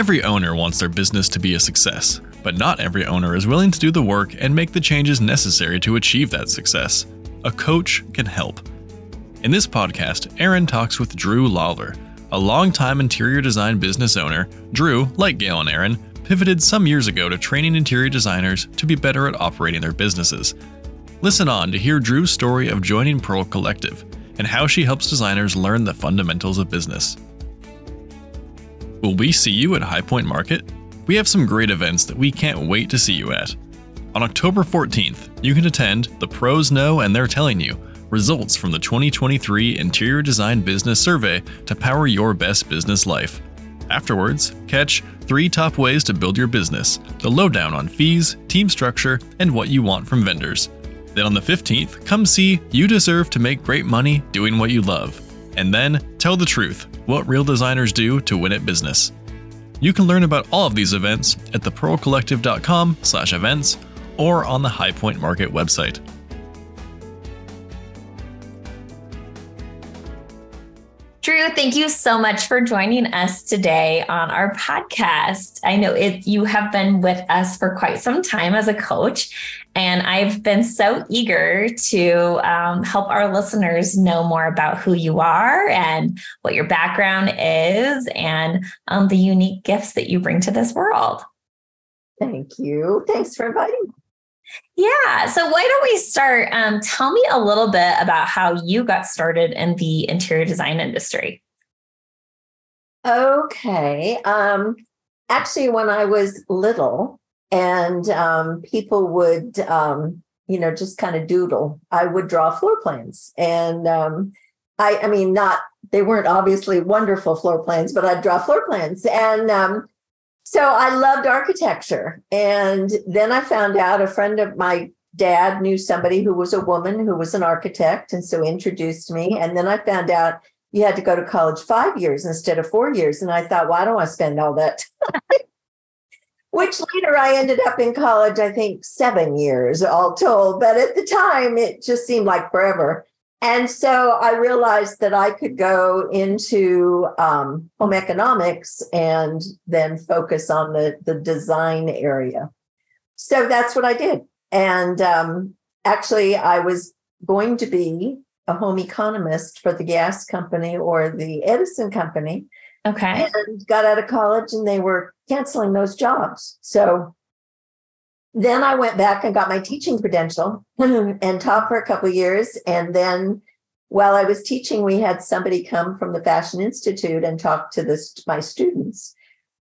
Every owner wants their business to be a success, but not every owner is willing to do the work and make the changes necessary to achieve that success. A coach can help. In this podcast, Erin talks with Drue Lawlor, a longtime interior design business owner. Drue, like Gail and Erin, pivoted some years ago to training interior designers to be better at operating their businesses. Listen on to hear Drue's story of joining Pearl Collective and how she helps designers learn the fundamentals of business. Will we see you at High Point Market? We have some great events that we can't wait to see you at. On October 14th, you can attend The Pros Know and They're Telling You results from the 2023 Interior Design Business Survey to power your best business life. Afterwards, catch three top ways to build your business, the lowdown on fees, team structure, and what you want from vendors. Then on the 15th, come see You Deserve to Make Great Money Doing What You Love. And then tell the truth what real designers do to win at business. You can learn about all of these events at thepearlcollective.com slash events or on the High Point Market website. Drue, thank you so much for joining us today on our podcast. I know it, you have been with us for quite some time as a coach, and I've been so eager to um, help our listeners know more about who you are and what your background is and um, the unique gifts that you bring to this world. Thank you. Thanks for inviting me. Yeah. So why don't we start? Um, tell me a little bit about how you got started in the interior design industry. Okay. Um, actually, when I was little and um, people would, um, you know, just kind of doodle, I would draw floor plans. And um, I, I mean, not, they weren't obviously wonderful floor plans, but I'd draw floor plans. And um, so I loved architecture. And then I found out a friend of my dad knew somebody who was a woman who was an architect. And so introduced me. And then I found out you had to go to college five years instead of four years. And I thought, why don't I spend all that time? Which later I ended up in college, I think seven years all told. But at the time, it just seemed like forever. And so I realized that I could go into um, home economics and then focus on the, the design area. So that's what I did. And um, actually, I was going to be a home economist for the gas company or the Edison company. Okay. And got out of college and they were canceling those jobs. So then I went back and got my teaching credential and taught for a couple years. And then while I was teaching, we had somebody come from the Fashion Institute and talk to this, my students.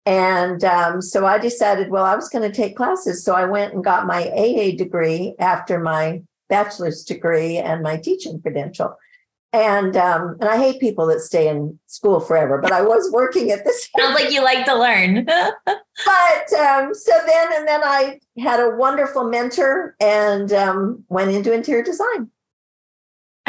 And um, so I decided, well, I was going to take classes. So I went and got my AA degree after my bachelor's degree and my teaching credential. And um, and I hate people that stay in school forever, but I was working at this. Sounds like you like to learn. but um, so then and then I had a wonderful mentor and um, went into interior design.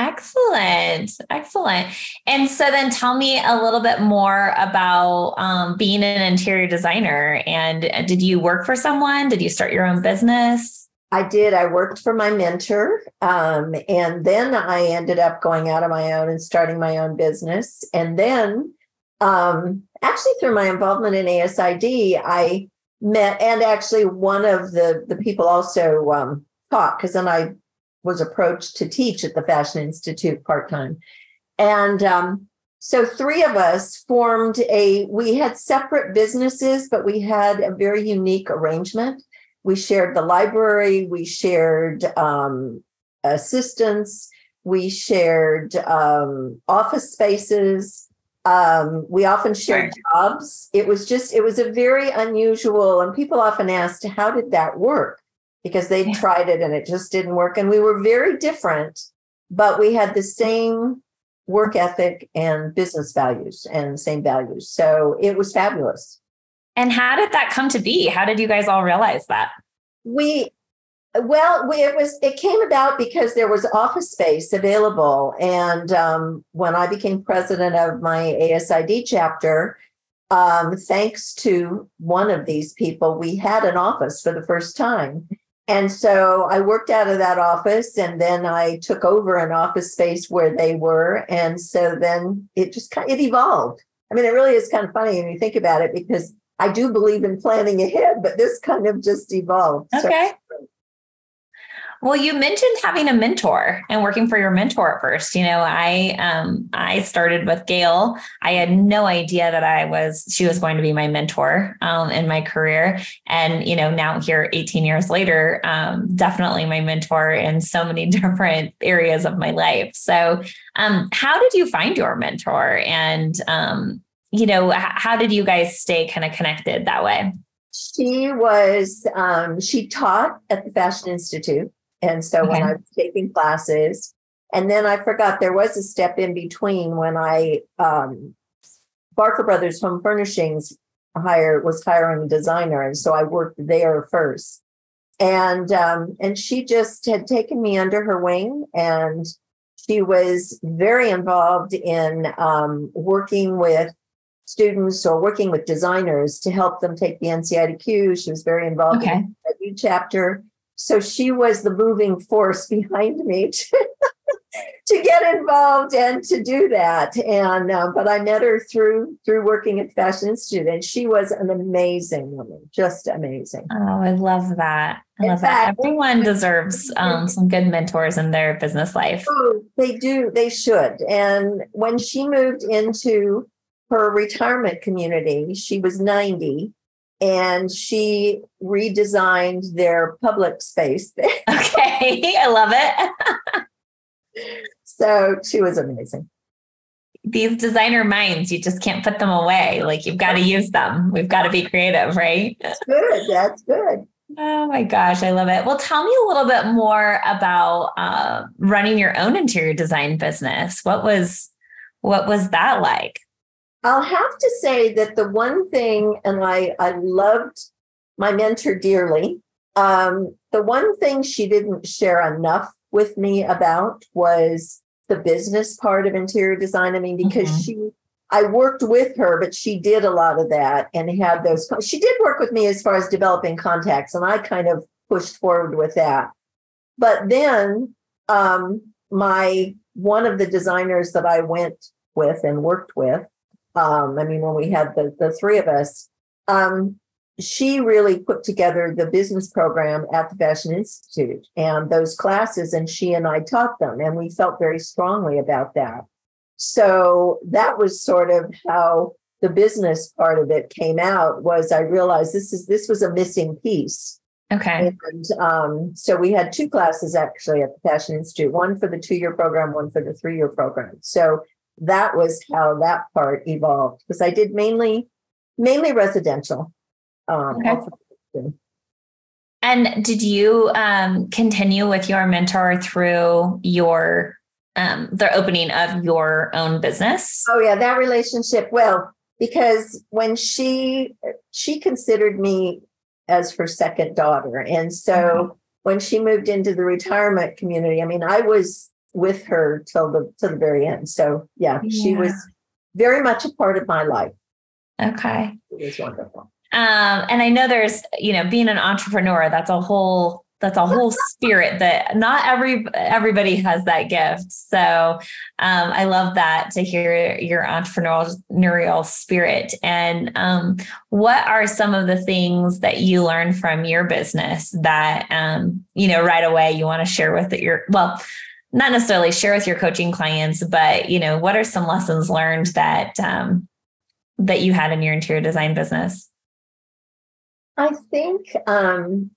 Excellent. Excellent. And so then tell me a little bit more about um, being an interior designer. And did you work for someone? Did you start your own business? I did. I worked for my mentor. Um, and then I ended up going out on my own and starting my own business. And then, um, actually, through my involvement in ASID, I met, and actually, one of the, the people also um, taught, because then I was approached to teach at the Fashion Institute part time. And um, so, three of us formed a, we had separate businesses, but we had a very unique arrangement we shared the library, we shared um, assistants, we shared um, office spaces. Um, we often shared jobs. It was just, it was a very unusual, and people often asked, how did that work? Because they yeah. tried it and it just didn't work. And we were very different, but we had the same work ethic and business values and the same values. So it was fabulous. And how did that come to be? How did you guys all realize that? We well, we, it was it came about because there was office space available, and um, when I became president of my ASID chapter, um, thanks to one of these people, we had an office for the first time. And so I worked out of that office and then I took over an office space where they were. And so then it just kind of, it evolved. I mean, it really is kind of funny when you think about it because I do believe in planning ahead, but this kind of just evolved. Okay. So, well, you mentioned having a mentor and working for your mentor at first. You know, I um I started with Gail. I had no idea that I was she was going to be my mentor um, in my career, and you know now here 18 years later, um, definitely my mentor in so many different areas of my life. So, um, how did you find your mentor, and um, you know, how did you guys stay kind of connected that way? She was um, she taught at the Fashion Institute and so okay. when I was taking classes, and then I forgot there was a step in between when I um, Barker Brothers Home Furnishings hire was hiring a designer, and so I worked there first. And um, and she just had taken me under her wing, and she was very involved in um, working with students or working with designers to help them take the NCIDQ. She was very involved okay. in the chapter so she was the moving force behind me to, to get involved and to do that. And uh, but I met her through through working at Fashion Institute, and she was an amazing woman, just amazing. Oh, I love that. I love fact, that. Everyone deserves um, some good mentors in their business life. Oh, they do. They should. And when she moved into her retirement community, she was 90 and she redesigned their public space. Okay, I love it. so she was amazing. These designer minds, you just can't put them away. Like you've got to use them. We've got to be creative, right? That's good. That's good. Oh my gosh, I love it. Well, tell me a little bit more about uh, running your own interior design business. What was what was that like? I'll have to say that the one thing, and I, I loved my mentor dearly, um, the one thing she didn't share enough with me about was the business part of interior design. I mean, because mm-hmm. she, I worked with her, but she did a lot of that and had those. She did work with me as far as developing contacts, and I kind of pushed forward with that. But then, um, my one of the designers that I went with and worked with um, I mean, when we had the, the three of us, um, she really put together the business program at the Fashion Institute and those classes, and she and I taught them, and we felt very strongly about that. So that was sort of how the business part of it came out. Was I realized this is this was a missing piece. Okay. And um, so we had two classes actually at the Fashion Institute, one for the two year program, one for the three year program. So that was how that part evolved because I did mainly mainly residential. Um, okay. And did you um, continue with your mentor through your um, the opening of your own business? Oh yeah, that relationship. Well, because when she she considered me as her second daughter, and so mm-hmm. when she moved into the retirement community, I mean, I was with her till the to the very end. So yeah, yeah, she was very much a part of my life. Okay. It was wonderful. Um, and I know there's, you know, being an entrepreneur, that's a whole that's a whole spirit that not every everybody has that gift. So um, I love that to hear your entrepreneurial spirit. And um, what are some of the things that you learned from your business that um, you know right away you want to share with your well not necessarily share with your coaching clients, but you know, what are some lessons learned that um, that you had in your interior design business? I think um,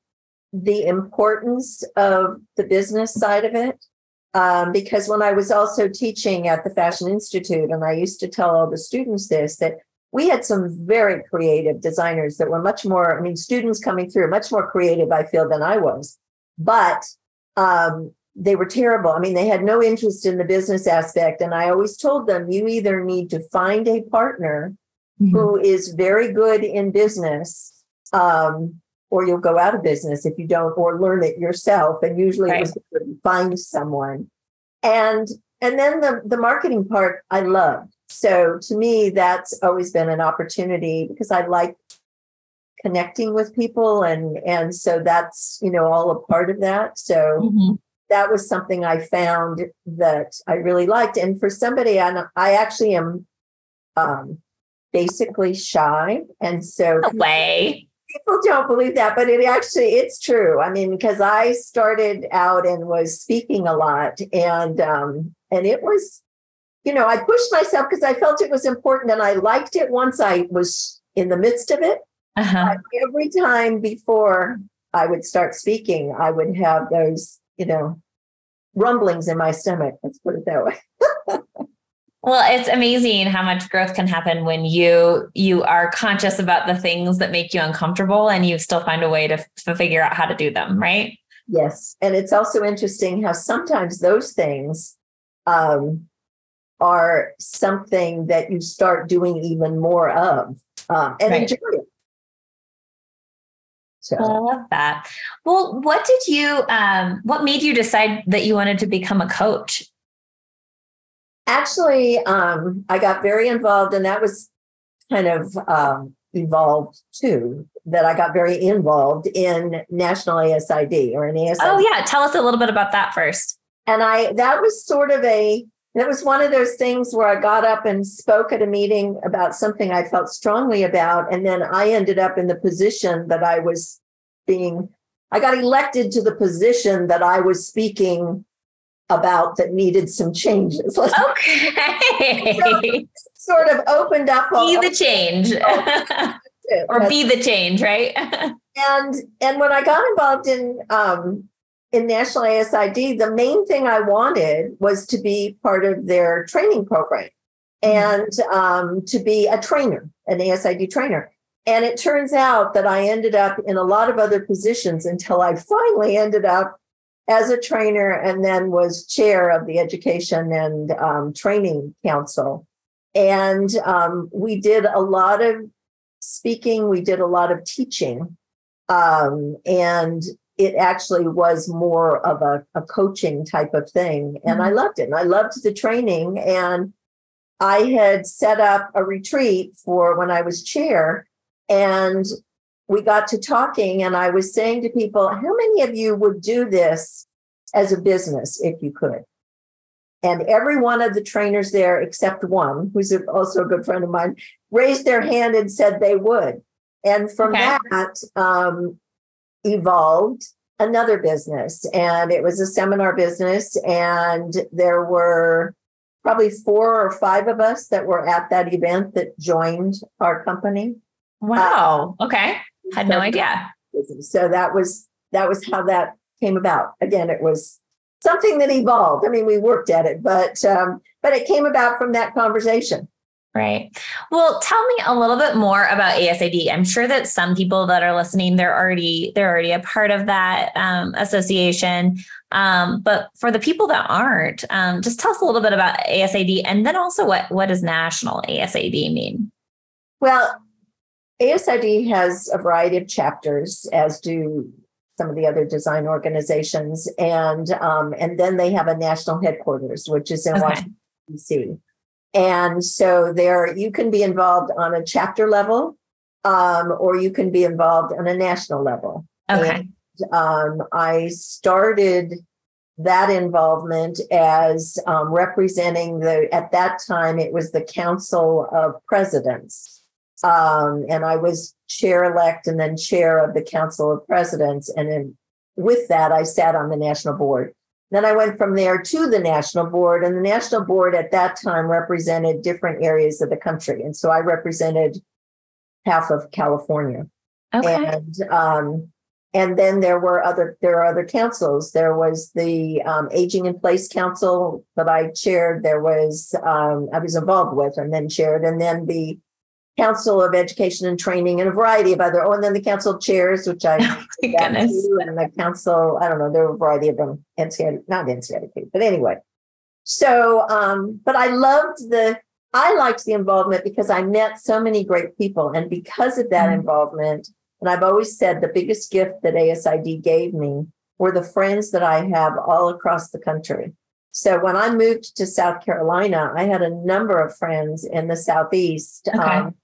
the importance of the business side of it, um, because when I was also teaching at the Fashion Institute, and I used to tell all the students this that we had some very creative designers that were much more. I mean, students coming through much more creative, I feel, than I was, but um, they were terrible. I mean, they had no interest in the business aspect. And I always told them you either need to find a partner mm-hmm. who is very good in business, um, or you'll go out of business if you don't, or learn it yourself. And usually right. find someone. And and then the, the marketing part I loved. So to me, that's always been an opportunity because I like connecting with people and and so that's you know all a part of that so mm-hmm that was something I found that I really liked. And for somebody, I, I actually am um, basically shy. And so No way. people don't believe that, but it actually it's true. I mean, because I started out and was speaking a lot, and um, and it was, you know, I pushed myself because I felt it was important, and I liked it once I was in the midst of it. Uh-huh. Every time before I would start speaking, I would have those, you know, rumblings in my stomach. Let's put it that way. Well, it's amazing how much growth can happen when you you are conscious about the things that make you uncomfortable and you still find a way to, to figure out how to do them, right? Yes. And it's also interesting how sometimes those things um, are something that you start doing even more of um, and Right. enjoy it. So, I love that. Well, what did you um what made you decide that you wanted to become a coach? actually, um, I got very involved, and that was kind of um, evolved too. That I got very involved in National ASID or an ASID. Oh yeah, tell us a little bit about that first. and I that was sort of a that was one of those things where I got up and spoke at a meeting about something I felt strongly about, and then I ended up in the position that I was being. I got elected to the position that I was speaking about that needed some changes. Okay. sort of opened up be the change. or be the change, right? and and when I got involved in um, in National ASID, the main thing I wanted was to be part of their training program and um, to be a trainer, an ASID trainer. And it turns out that I ended up in a lot of other positions until I finally ended up as a trainer and then was chair of the Education and um, Training Council. And um, we did a lot of speaking, we did a lot of teaching. Um, and it actually was more of a, a coaching type of thing. And I loved it. And I loved the training. And I had set up a retreat for when I was chair. And we got to talking, and I was saying to people, How many of you would do this as a business if you could? And every one of the trainers there, except one, who's also a good friend of mine, raised their hand and said they would. And from Okay. that um, evolved another business. And it was a seminar business. And there were probably four or five of us that were at that event that joined our company. wow. Okay. Had no idea. So that was that was how that came about. Again, it was something that evolved. I mean, we worked at it, but um, but it came about from that conversation. Right. Well, tell me a little bit more about ASID. I'm sure that some people that are listening, they're already they're already a part of that um, association. Um, but for the people that aren't, um, just tell us a little bit about ASID, and then also what what does national ASID mean? Well, ASID has a variety of chapters, as do some of the other design organizations, and um, and then they have a national headquarters, which is in Okay. Washington D.C. And so there, you can be involved on a chapter level, um, or you can be involved on a national level. Okay. um, I started that involvement as um, representing the, at that time, it was the Council of Presidents. Um, and I was chair elect and then chair of the Council of Presidents. And then with that, I sat on the national board. Then I went from there to the national board, and the national board at that time represented different areas of the country. And so I represented half of California Okay. and um, and then there were other there are other councils. There was the um, Aging in Place Council that I chaired. There was um, I was involved with and then chaired, and then the Council of Education and Training, and a variety of other. Oh, and then the council of chairs, which I My goodness. too, and the council. I don't know. There were a variety of them. NCAA, not NCAA, but anyway. So, um, but I loved the. I liked the involvement because I met so many great people, and because of that Mhm. involvement, and I've always said the biggest gift that ASID gave me were the friends that I have all across the country. So when I moved to South Carolina, I had a number of friends in the Southeast Okay. um,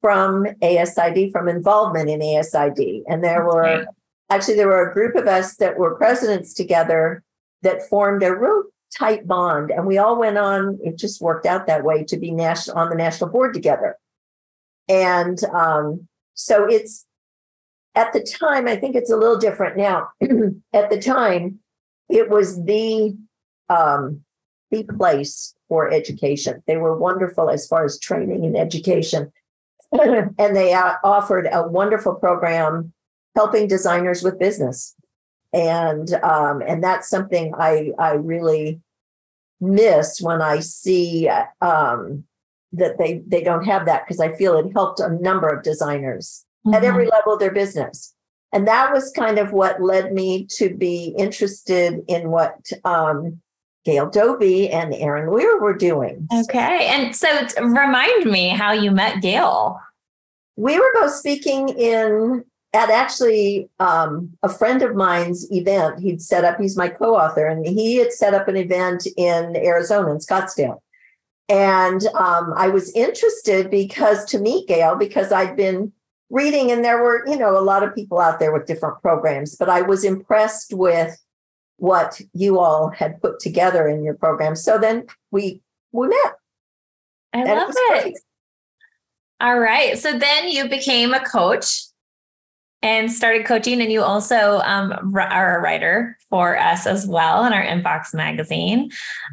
from ASID, from involvement in ASID. And there were actually there were a group of us that were presidents together that formed a real tight bond. And we all went on, it just worked out that way to be national on the national board together. And um, so it's at the time, I think it's a little different now. at the time, it was the um, the place for education. They were wonderful as far as training and education. and they uh, offered a wonderful program helping designers with business. And um, and that's something I I really miss when I see um, that they they don't have that because I feel it helped a number of designers mm-hmm. at every level of their business. And that was kind of what led me to be interested in what um, Gail Doby and Erin Weir were doing. Okay. And so remind me how you met Gail. We were both speaking in at actually um, a friend of mine's event. He'd set up, he's my co author, and he had set up an event in Arizona, in Scottsdale. And um, I was interested because to meet Gail, because I'd been reading, and there were, you know, a lot of people out there with different programs, but I was impressed with what you all had put together in your program. So then we we met. I love it. it. All right. So then you became a coach and started coaching, and you also um, are a writer for us as well in our Inbox magazine.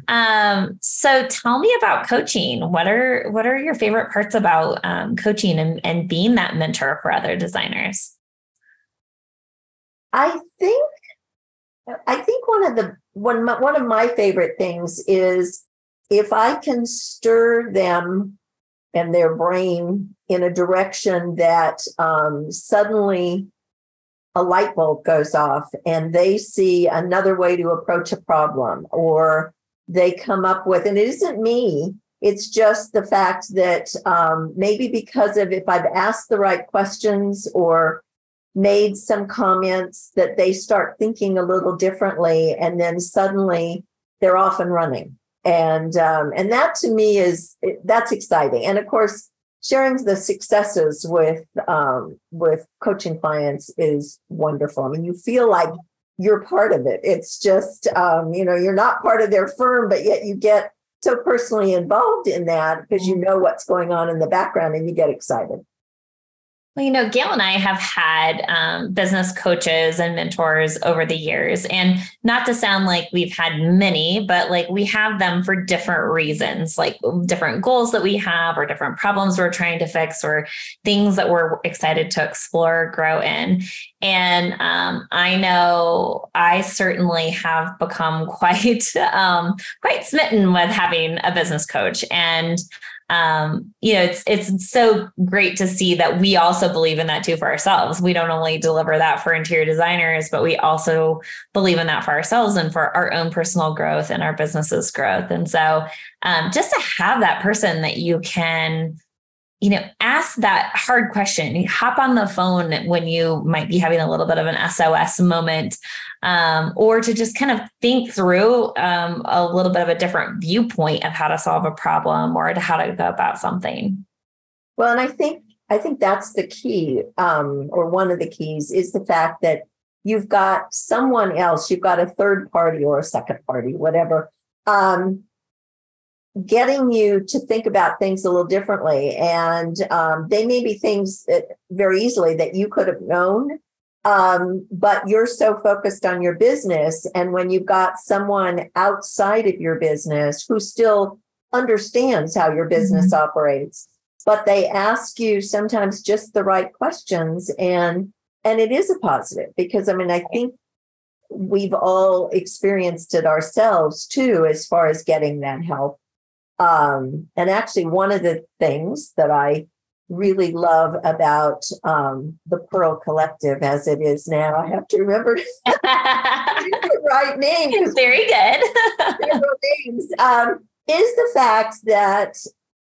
Um, so tell me about coaching. What are what are your favorite parts about um, coaching and, and being that mentor for other designers? I think I think one of the one one of my favorite things is if I can stir them and their brain in a direction that um, suddenly a light bulb goes off and they see another way to approach a problem or they come up with and it isn't me it's just the fact that um, maybe because of if i've asked the right questions or made some comments that they start thinking a little differently and then suddenly they're off and running. And um, and that to me is that's exciting. And of course sharing the successes with um, with coaching clients is wonderful. I mean you feel like you're part of it. It's just um, you know you're not part of their firm but yet you get so personally involved in that because you know what's going on in the background and you get excited well, you know, Gail and I have had um, business coaches and mentors over the years. And not to sound like we've had many, but like we have them for different reasons, like different goals that we have, or different problems we're trying to fix, or things that we're excited to explore, grow in. And um, I know I certainly have become quite, um, quite smitten with having a business coach. And um, you know, it's it's so great to see that we also believe in that too for ourselves. We don't only deliver that for interior designers, but we also believe in that for ourselves and for our own personal growth and our business's growth. And so, um, just to have that person that you can you know, ask that hard question. You hop on the phone when you might be having a little bit of an SOS moment, um, or to just kind of think through um, a little bit of a different viewpoint of how to solve a problem or to how to go about something. Well, and I think I think that's the key, um, or one of the keys, is the fact that you've got someone else, you've got a third party or a second party, whatever, um, getting you to think about things a little differently. And um, they may be things that very easily that you could have known, um, but you're so focused on your business. And when you've got someone outside of your business who still understands how your business mm-hmm. operates, but they ask you sometimes just the right questions and and it is a positive because i mean i think we've all experienced it ourselves too as far as getting that help um, and actually, one of the things that I really love about um, the Pearl Collective as it is now, I have to remember the right name. Very good. names, um, is the fact that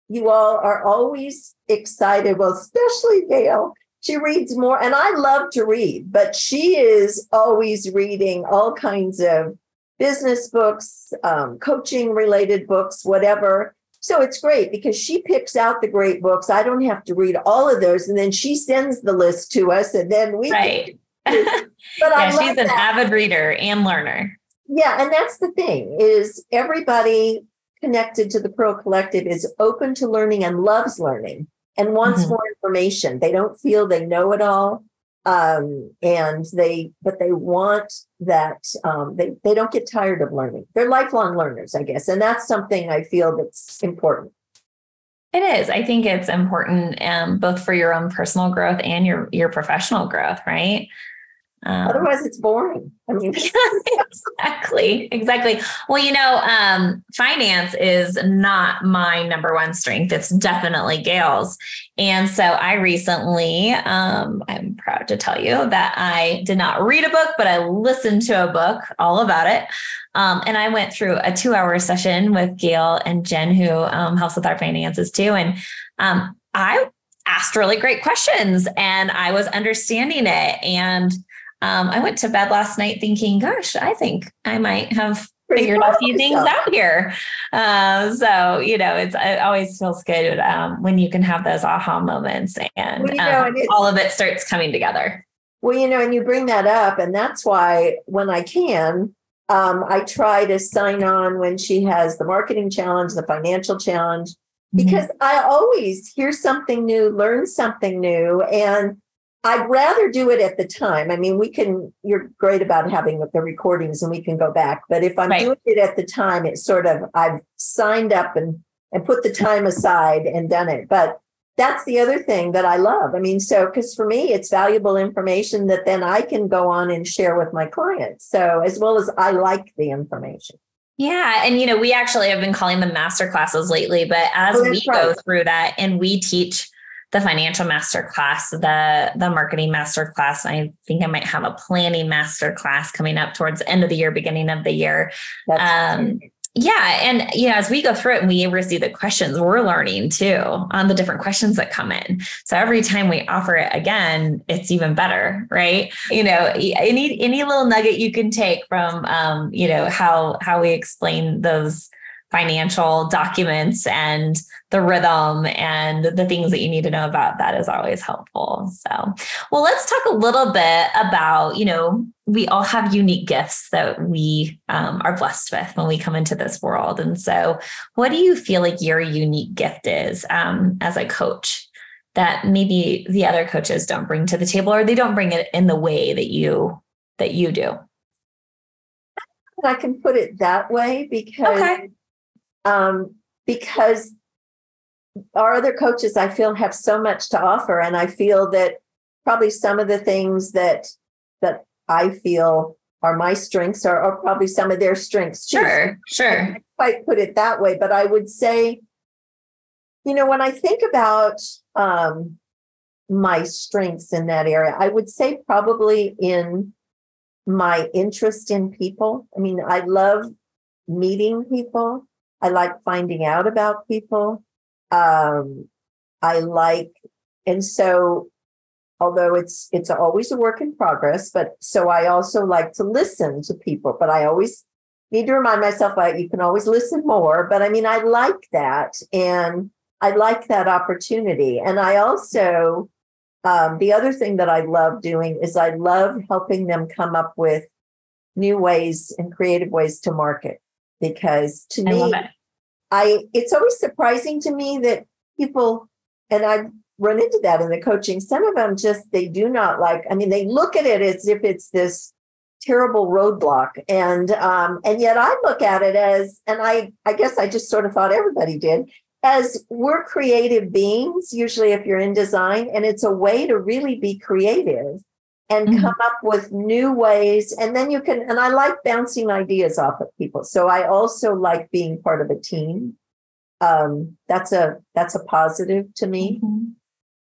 you all are always excited. Well, especially Gail. She reads more, and I love to read, but she is always reading all kinds of business books, um, coaching related books, whatever. So it's great because she picks out the great books. I don't have to read all of those. And then she sends the list to us and then we. Right. but yeah, she's an that. avid reader and learner. Yeah. And that's the thing is everybody connected to the Pearl Collective is open to learning and loves learning. and wants mm-hmm. more information. They don't feel they know it all. Um, and they, but they want that, um, they, they don't get tired of learning. They're lifelong learners, I guess. And that's something I feel that's important. It is. I think it's important um, both for your own personal growth and your your professional growth, right? Um, Otherwise, it's boring. I mean, exactly, exactly. Well, you know, um, finance is not my number one strength. It's definitely Gail's. And so I recently, um, I'm proud to tell you that I did not read a book, but I listened to a book all about it. Um, and I went through a two hour session with Gail and Jen, who um, helps with our finances too. And um, I asked really great questions and I was understanding it. And um, I went to bed last night thinking, gosh, I think I might have figured a few things out here. Uh, so, you know, it's, it always feels good um, when you can have those aha moments and, well, you know, um, and all of it starts coming together. Well, you know, and you bring that up, and that's why when I can, um, I try to sign on when she has the marketing challenge, the financial challenge, mm-hmm. because mm-hmm. I always hear something new, learn something new, and I'd rather do it at the time. I mean, we can, you're great about having the recordings and we can go back. But if I'm right. doing it at the time, it's sort of, I've signed up and, and put the time aside and done it. But that's the other thing that I love. I mean, so, because for me, it's valuable information that then I can go on and share with my clients. So, as well as I like the information. Yeah. And, you know, we actually have been calling them master classes lately, but as oh, we right. go through that and we teach, the financial masterclass, the the marketing masterclass. I think I might have a planning masterclass coming up towards the end of the year, beginning of the year. Um, yeah, and you know, as we go through it and we receive the questions, we're learning too on the different questions that come in. So every time we offer it again, it's even better, right? You know, any any little nugget you can take from, um, you know, how how we explain those financial documents and the rhythm and the things that you need to know about that is always helpful. So, well, let's talk a little bit about, you know, we all have unique gifts that we um, are blessed with when we come into this world. And so, what do you feel like your unique gift is um, as a coach that maybe the other coaches don't bring to the table or they don't bring it in the way that you that you do? I can put it that way because okay um, because our other coaches, I feel, have so much to offer, and I feel that probably some of the things that that I feel are my strengths are, are probably some of their strengths too. Sure, sure. quite put it that way, but I would say, you know, when I think about um, my strengths in that area, I would say probably in my interest in people. I mean, I love meeting people. I like finding out about people. Um, I like, and so although it's it's always a work in progress, but so I also like to listen to people. But I always need to remind myself that you can always listen more. But I mean, I like that, and I like that opportunity. And I also um, the other thing that I love doing is I love helping them come up with new ways and creative ways to market because to I me, I it's always surprising to me that people, and I've run into that in the coaching. Some of them just they do not like. I mean, they look at it as if it's this terrible roadblock, and um, and yet I look at it as, and I I guess I just sort of thought everybody did as we're creative beings. Usually, if you're in design, and it's a way to really be creative and mm-hmm. come up with new ways. And then you can and i like bouncing ideas off of people. So i also like being part of a team. Um, that's a that's a positive to me. Mm-hmm.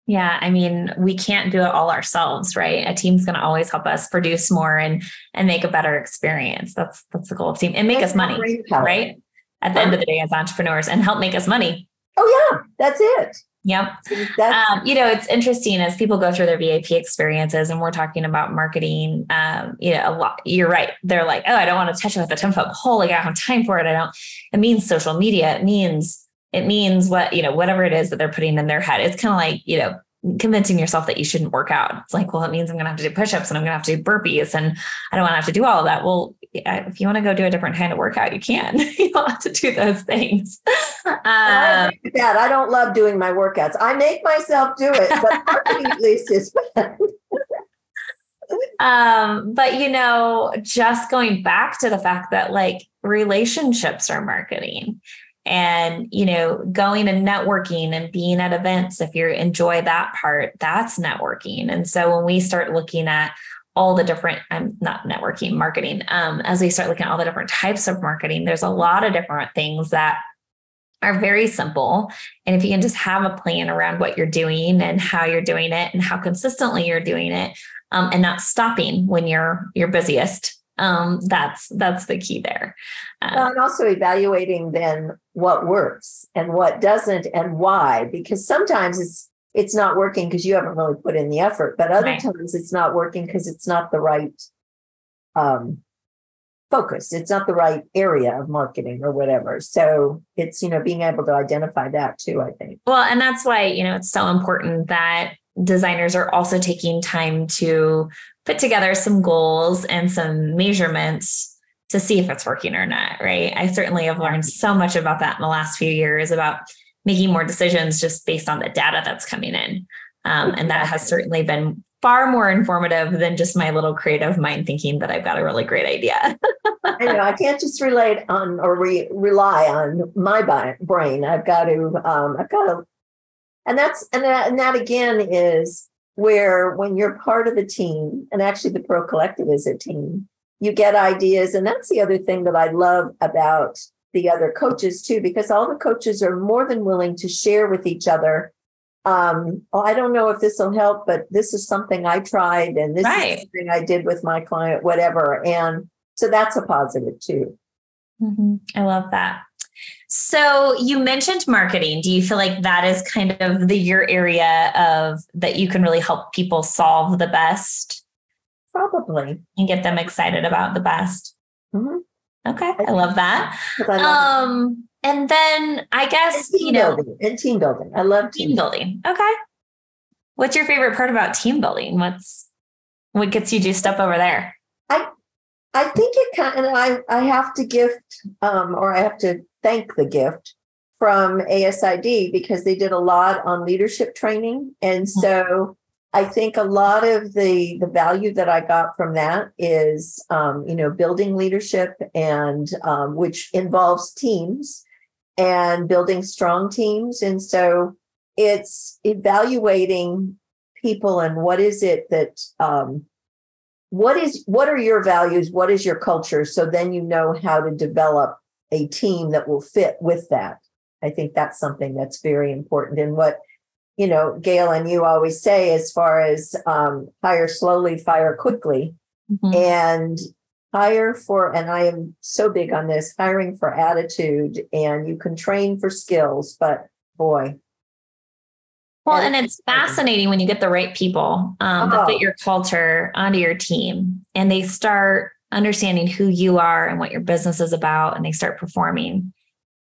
yeah i mean we can't do it all ourselves right? A team's going to always help us produce more and and make a better experience. That's that's the goal of team and make that's us money right? At the end of the day as entrepreneurs and help make us money. Oh yeah that's it Yep. Um, you know, it's interesting as people go through their VIP experiences and we're talking about marketing. Um, you know, a lot, you're right. They're like, oh, I don't want to touch it with a 10 foot pole. Like I don't have time for it. I don't, it means social media. It means, it means what, you know, whatever it is that they're putting in their head. It's kind of like, you know, convincing yourself that you shouldn't work out. It's like, well, it means I'm going to have to do push-ups and I'm going to have to do burpees and I don't want to have to do all of that. Well, if you want to go do a different kind of workout, you can. you don't have to do those things. Um, I that I don't love doing my workouts. I make myself do it, but marketing at least is fun. um, but you know, just going back to the fact that like relationships are marketing and you know going and networking and being at events if you enjoy that part that's networking and so when we start looking at all the different i'm not networking marketing um, as we start looking at all the different types of marketing there's a lot of different things that are very simple and if you can just have a plan around what you're doing and how you're doing it and how consistently you're doing it um, and not stopping when you're your busiest um, that's that's the key there. Um, well, and also evaluating then what works and what doesn't and why, because sometimes it's it's not working because you haven't really put in the effort, but other right. times it's not working because it's not the right um, focus. It's not the right area of marketing or whatever. So it's you know being able to identify that too. I think. Well, and that's why you know it's so important that designers are also taking time to put together some goals and some measurements to see if it's working or not, right? I certainly have learned so much about that in the last few years about making more decisions just based on the data that's coming in. Um, and that has certainly been far more informative than just my little creative mind thinking that I've got a really great idea. I know I can't just relate on or re- rely on my brain. I've got to, um, I've got to, and that's, and that, and that again is where when you're part of the team, and actually the Pearl Collective is a team, you get ideas. And that's the other thing that I love about the other coaches too, because all the coaches are more than willing to share with each other. Um, oh, I don't know if this will help, but this is something I tried, and this right. is something I did with my client, whatever. And so that's a positive too. Mm-hmm. I love that. So you mentioned marketing. Do you feel like that is kind of the your area of that you can really help people solve the best? Probably. And get them excited about the best. Mm-hmm. Okay. I love that. I love um, and then I guess you know building. and team building. I love team, team building. Okay. What's your favorite part about team building? What's what gets you juiced up over there? I I think it kind of I I have to gift um or I have to thank the gift from ASID because they did a lot on leadership training. And mm-hmm. so I think a lot of the the value that I got from that is, um, you know, building leadership and um, which involves teams and building strong teams. And so it's evaluating people and what is it that um, what is what are your values? What is your culture? So then you know how to develop a team that will fit with that. I think that's something that's very important. And what, you know, Gail and you always say as far as um, hire slowly, fire quickly. Mm-hmm. And hire for, and I am so big on this hiring for attitude, and you can train for skills, but boy. Well, and it's fascinating when you get the right people um, oh. that fit your culture onto your team and they start understanding who you are and what your business is about, and they start performing.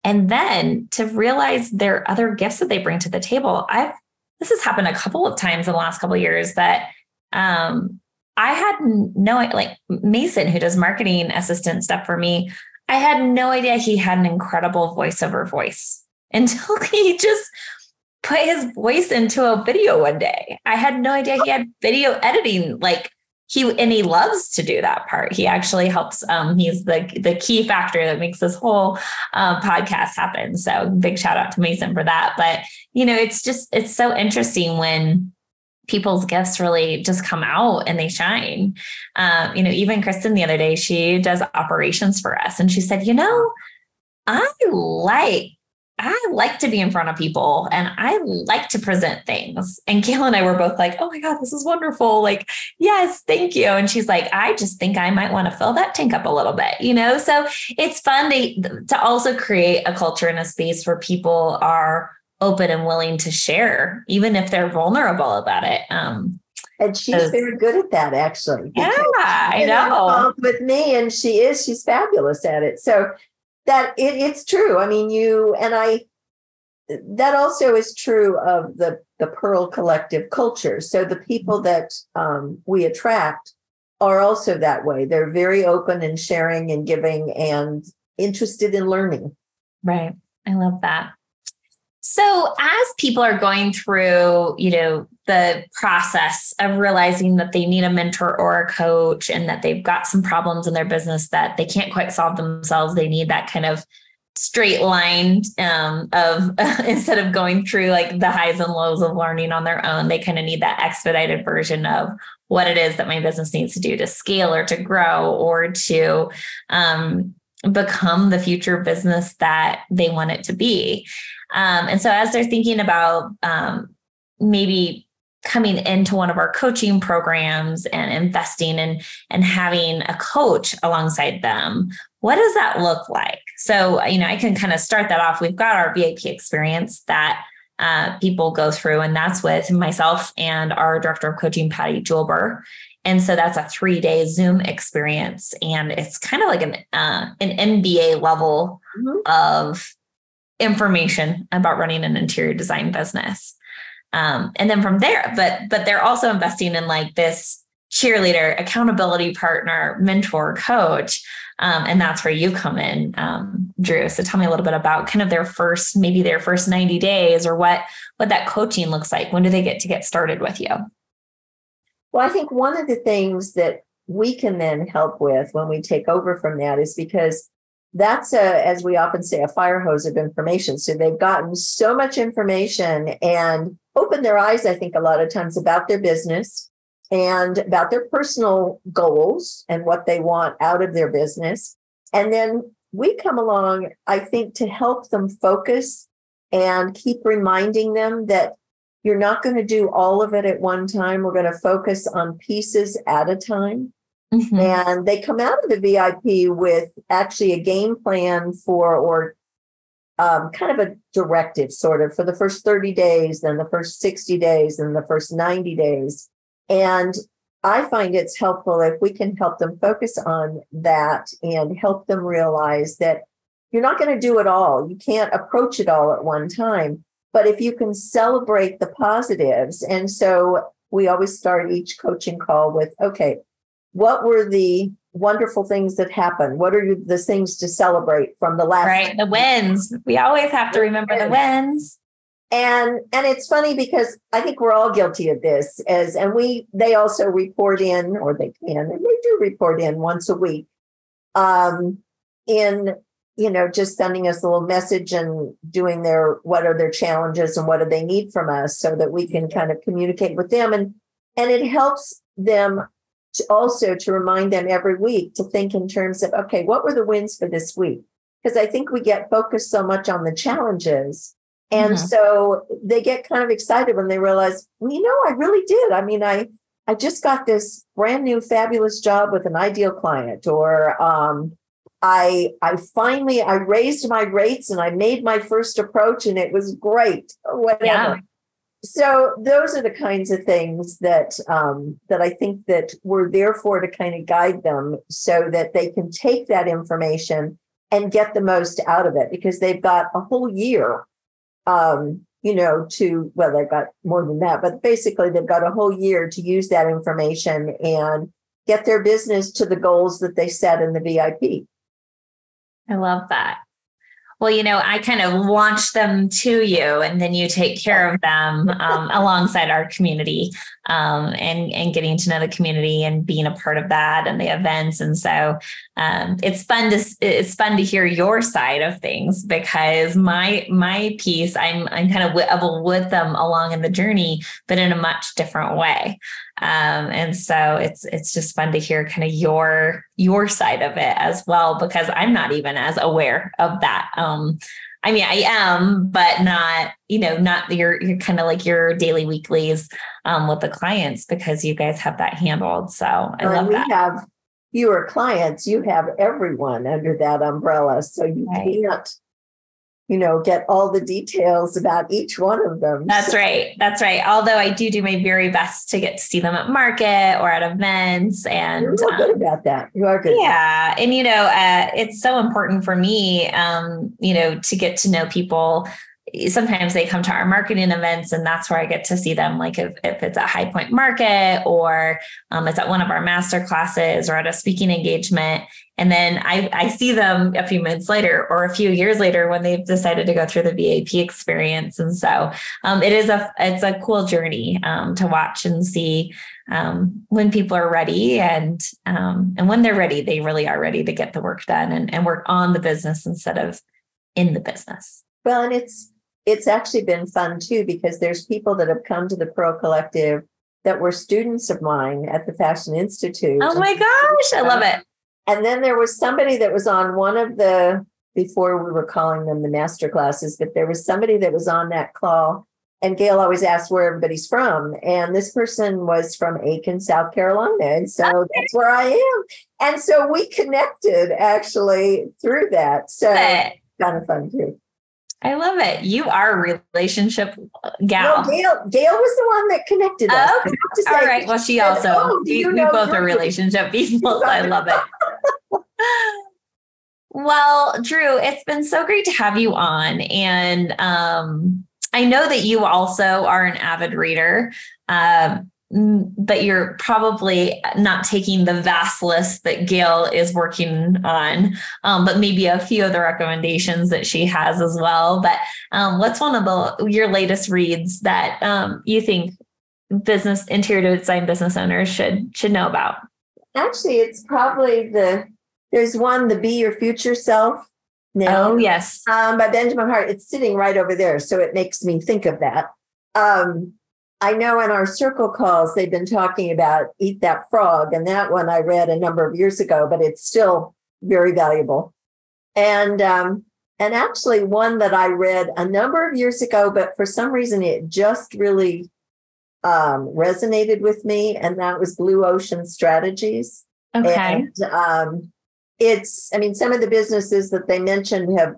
And then to realize there are other gifts that they bring to the table. I've this has happened a couple of times in the last couple of years that um, I had no like Mason, who does marketing assistant stuff for me. I had no idea he had an incredible voiceover voice until he just put his voice into a video one day. I had no idea he had video editing like he and he loves to do that part. He actually helps. Um, he's the the key factor that makes this whole uh, podcast happen. So big shout out to Mason for that. But you know, it's just it's so interesting when people's gifts really just come out and they shine. Um, you know, even Kristen the other day, she does operations for us, and she said, you know, I like I like to be in front of people and I like to present things. And Gail and I were both like, oh my God, this is wonderful. Like, yes, thank you. And she's like, I just think I might want to fill that tank up a little bit, you know? So it's fun to, to also create a culture and a space where people are open and willing to share, even if they're vulnerable about it. Um, and she's very good at that, actually. Yeah, I know. With me, and she is, she's fabulous at it. So that it, it's true. I mean, you and I. That also is true of the the Pearl Collective culture. So the people that um, we attract are also that way. They're very open and sharing and giving and interested in learning. Right. I love that. So as people are going through, you know, the process of realizing that they need a mentor or a coach and that they've got some problems in their business that they can't quite solve themselves, they need that kind of straight line um, of instead of going through like the highs and lows of learning on their own, they kind of need that expedited version of what it is that my business needs to do to scale or to grow or to um, become the future business that they want it to be. Um, and so as they're thinking about um, maybe coming into one of our coaching programs and investing in and having a coach alongside them. What does that look like? So you know i can kind of start that off. We've got our vip experience that uh, people go through and that's with myself and our director of coaching patty julber. And so that's a three day zoom experience and it's kind of like an uh, an mba level mm-hmm. of information about running an interior design business um, and then from there but but they're also investing in like this cheerleader accountability partner mentor coach. Um, and that's where you come in um, Drue. So tell me a little bit about kind of their first maybe their first 90 days or what what that coaching looks like. When do they get to get started with you? Well i think one of the things that we can then help with when we take over from that is because that's a, as we often say, a fire hose of information. So they've gotten so much information and opened their eyes, I think, a lot of times about their business and about their personal goals and what they want out of their business. And then we come along, I think, to help them focus and keep reminding them that you're not going to do all of it at one time. We're going to focus on pieces at a time. Mm-hmm. And they come out of the VIP with actually a game plan for, or um, kind of a directive sort of for the first 30 days, then the first 60 days, and the first 90 days. And I find it's helpful if we can help them focus on that and help them realize that you're not going to do it all. You can't approach it all at one time. But if you can celebrate the positives, and so we always start each coaching call with, okay, what were the wonderful things that happened? What are the things to celebrate from the last? Right, the wins. We always have to remember the wins. And and it's funny because I think we're all guilty of this as and we they also report in or they can and they do report in once a week um in you know just sending us a little message and doing their what are their challenges and what do they need from us so that we can kind of communicate with them and and it helps them to also to remind them every week to think in terms of okay what were the wins for this week because i think we get focused so much on the challenges and mm-hmm. so they get kind of excited when they realize well you know i really did i mean i i just got this brand new fabulous job with an ideal client or um I I finally I raised my rates and I made my first approach and it was great or whatever. Yeah so those are the kinds of things that um, that I think that we're there for to kind of guide them so that they can take that information and get the most out of it because they've got a whole year um, you know to well they've got more than that but basically they've got a whole year to use that information and get their business to the goals that they set in the vip i love that well, you know, I kind of launch them to you and then you take care of them um, alongside our community um, and, and getting to know the community and being a part of that and the events. And so um, it's fun to, it's fun to hear your side of things because my, my piece, I'm, I'm kind of with, with them along in the journey, but in a much different way. Um, and so it's it's just fun to hear kind of your your side of it as well because I'm not even as aware of that. Um, I mean, I am, but not you know not your your kind of like your daily weeklies um, with the clients because you guys have that handled. So I well, love we that. Have fewer clients, you have everyone under that umbrella, so you right. can't you know, get all the details about each one of them. That's so. right. That's right. Although I do do my very best to get to see them at market or at events, and you're um, good about that. You are good. Yeah, and you know, uh, it's so important for me, um, you know, to get to know people sometimes they come to our marketing events and that's where I get to see them. Like if, if it's at High Point Market or um, it's at one of our master classes or at a speaking engagement. And then I, I see them a few months later or a few years later when they've decided to go through the VIP experience. And so um, it is a it's a cool journey um, to watch and see um, when people are ready and um, and when they're ready, they really are ready to get the work done and, and work on the business instead of in the business. Well, and it's it's actually been fun too because there's people that have come to the Pearl Collective that were students of mine at the Fashion Institute. Oh my gosh, I love it. And then there was somebody that was on one of the before we were calling them the master classes, but there was somebody that was on that call. And Gail always asks where everybody's from. And this person was from Aiken, South Carolina. And so okay. that's where I am. And so we connected actually through that. So kind of fun too. I love it. You are a relationship gal. No, Gail, Gail was the one that connected us. Oh, say, All right. Well, she also, oh, we, we both are relationship people. I love it. well, Drue, it's been so great to have you on. And um, I know that you also are an avid reader. Um, but you're probably not taking the vast list that Gail is working on, um, but maybe a few of the recommendations that she has as well. But um, what's one of the your latest reads that um, you think business interior design business owners should should know about? Actually, it's probably the there's one the Be Your Future Self. Now, oh yes, um, by Benjamin Hardy. It's sitting right over there, so it makes me think of that. I know in our circle calls, they've been talking about Eat That Frog, and that one I read a number of years ago, but it's still very valuable. And um, and actually one that I read a number of years ago, but for some reason it just really um, resonated with me, and that was Blue Ocean Strategies. Okay. And um, it's, I mean, some of the businesses that they mentioned have,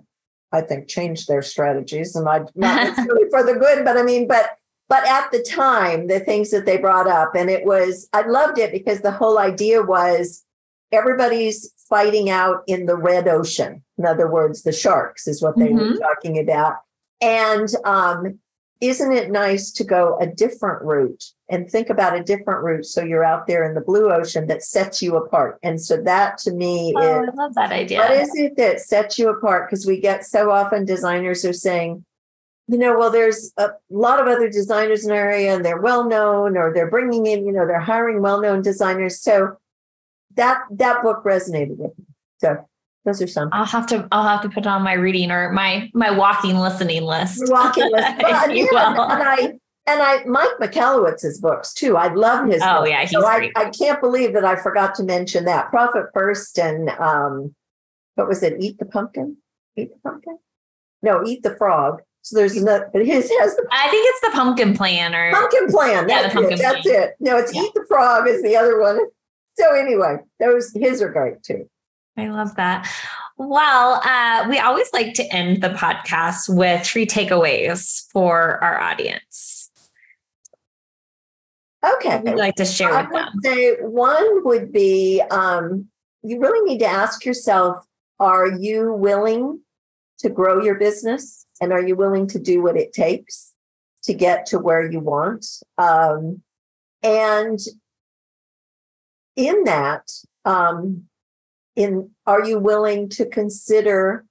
I think, changed their strategies, and I not necessarily for the good, but I mean, but but at the time the things that they brought up and it was i loved it because the whole idea was everybody's fighting out in the red ocean. In other words the sharks is what they mm-hmm. were talking about. And um, isn't it nice to go a different route and think about a different route so you're out there in the blue ocean that sets you apart? And so that to me oh, is, i love that idea. what is it that sets you apart? Because we get so often designers are saying you know, well, there's a lot of other designers in the area and they're well known or they're bringing in, you know, they're hiring well known designers. So that that book resonated with me. So those are some. I'll have to I'll have to put on my reading or my my walking listening list. Walking list. But, yeah, and I and I Mike Michalowicz's books too. I love his. Oh books. yeah, he's so great. I, I can't believe that I forgot to mention that. Profit First and um, what was it? Eat the pumpkin. Eat the pumpkin. No, eat the frog. So there's another, but his has the. I think it's the pumpkin plan or pumpkin plan. That's yeah, pumpkin it. Plan. That's it. No, it's yeah. eat the frog is the other one. So anyway, those his are great too. I love that. Well, uh, we always like to end the podcast with three takeaways for our audience. Okay, we'd like to share I with them. Say one would be um, you really need to ask yourself: Are you willing to grow your business? And are you willing to do what it takes to get to where you want? Um, and in that, um, in are you willing to consider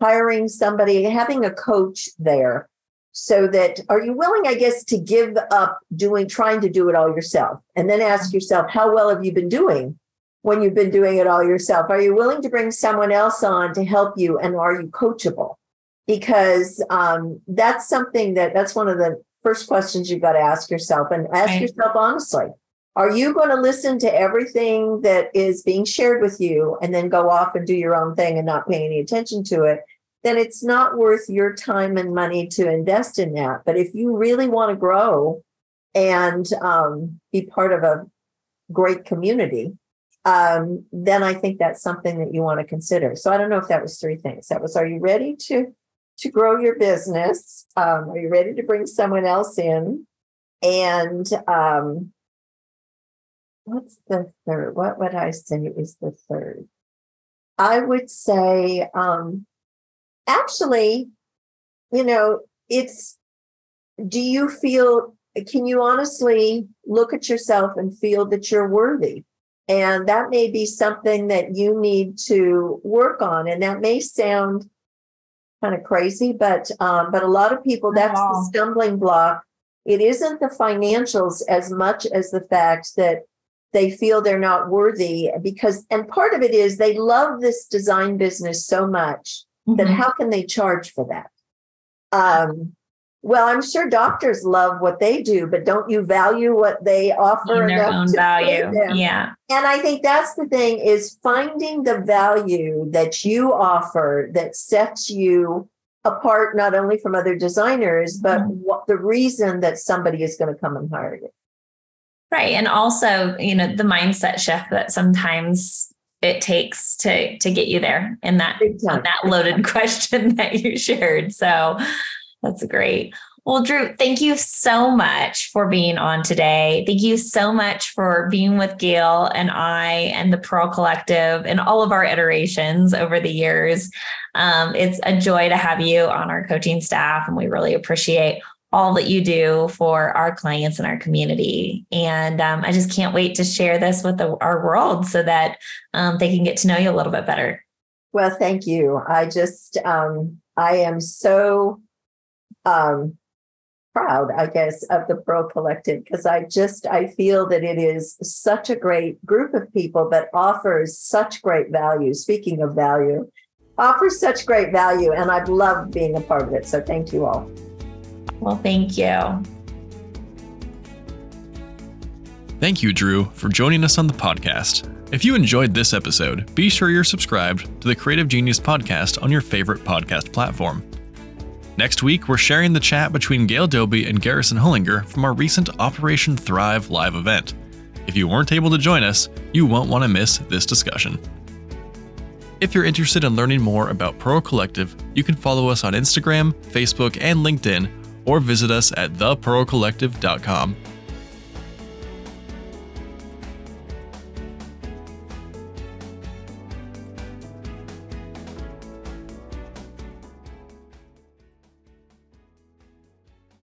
hiring somebody, having a coach there? So that are you willing, I guess, to give up doing trying to do it all yourself? And then ask yourself, how well have you been doing when you've been doing it all yourself? Are you willing to bring someone else on to help you? And are you coachable? Because um, that's something that that's one of the first questions you've got to ask yourself and ask right. yourself honestly. Are you going to listen to everything that is being shared with you and then go off and do your own thing and not pay any attention to it? Then it's not worth your time and money to invest in that. But if you really want to grow and um, be part of a great community, um, then I think that's something that you want to consider. So I don't know if that was three things. That was, are you ready to to grow your business? Um, are you ready to bring someone else in? And um, what's the third? What would I say is the third? I would say, um, actually, you know, it's do you feel can you honestly look at yourself and feel that you're worthy? And that may be something that you need to work on. And that may sound kind of crazy, but um, but a lot of people that's wow. the stumbling block. It isn't the financials as much as the fact that they feel they're not worthy because and part of it is they love this design business so much mm-hmm. that how can they charge for that? Um, well, I'm sure doctors love what they do, but don't you value what they offer? In their own value. Yeah. And I think that's the thing is finding the value that you offer that sets you apart not only from other designers, but mm-hmm. what the reason that somebody is going to come and hire you. Right. And also, you know, the mindset shift that sometimes it takes to to get you there in that in that loaded question that you shared. So that's great. Well, Drue, thank you so much for being on today. Thank you so much for being with Gail and I and the Pearl Collective and all of our iterations over the years. Um, it's a joy to have you on our coaching staff, and we really appreciate all that you do for our clients and our community. And um, I just can't wait to share this with the, our world so that um, they can get to know you a little bit better. Well, thank you. I just, um, I am so um, proud, I guess, of the Pearl Collective because I just I feel that it is such a great group of people that offers such great value. Speaking of value, offers such great value, and I've loved being a part of it. So thank you all. Well, thank you. Thank you, Drue, for joining us on the podcast. If you enjoyed this episode, be sure you're subscribed to the Creative Genius podcast on your favorite podcast platform. Next week, we're sharing the chat between Gail Doby and Garrison Hullinger from our recent Operation Thrive live event. If you weren't able to join us, you won't want to miss this discussion. If you're interested in learning more about Pearl Collective, you can follow us on Instagram, Facebook, and LinkedIn, or visit us at thepearlcollective.com.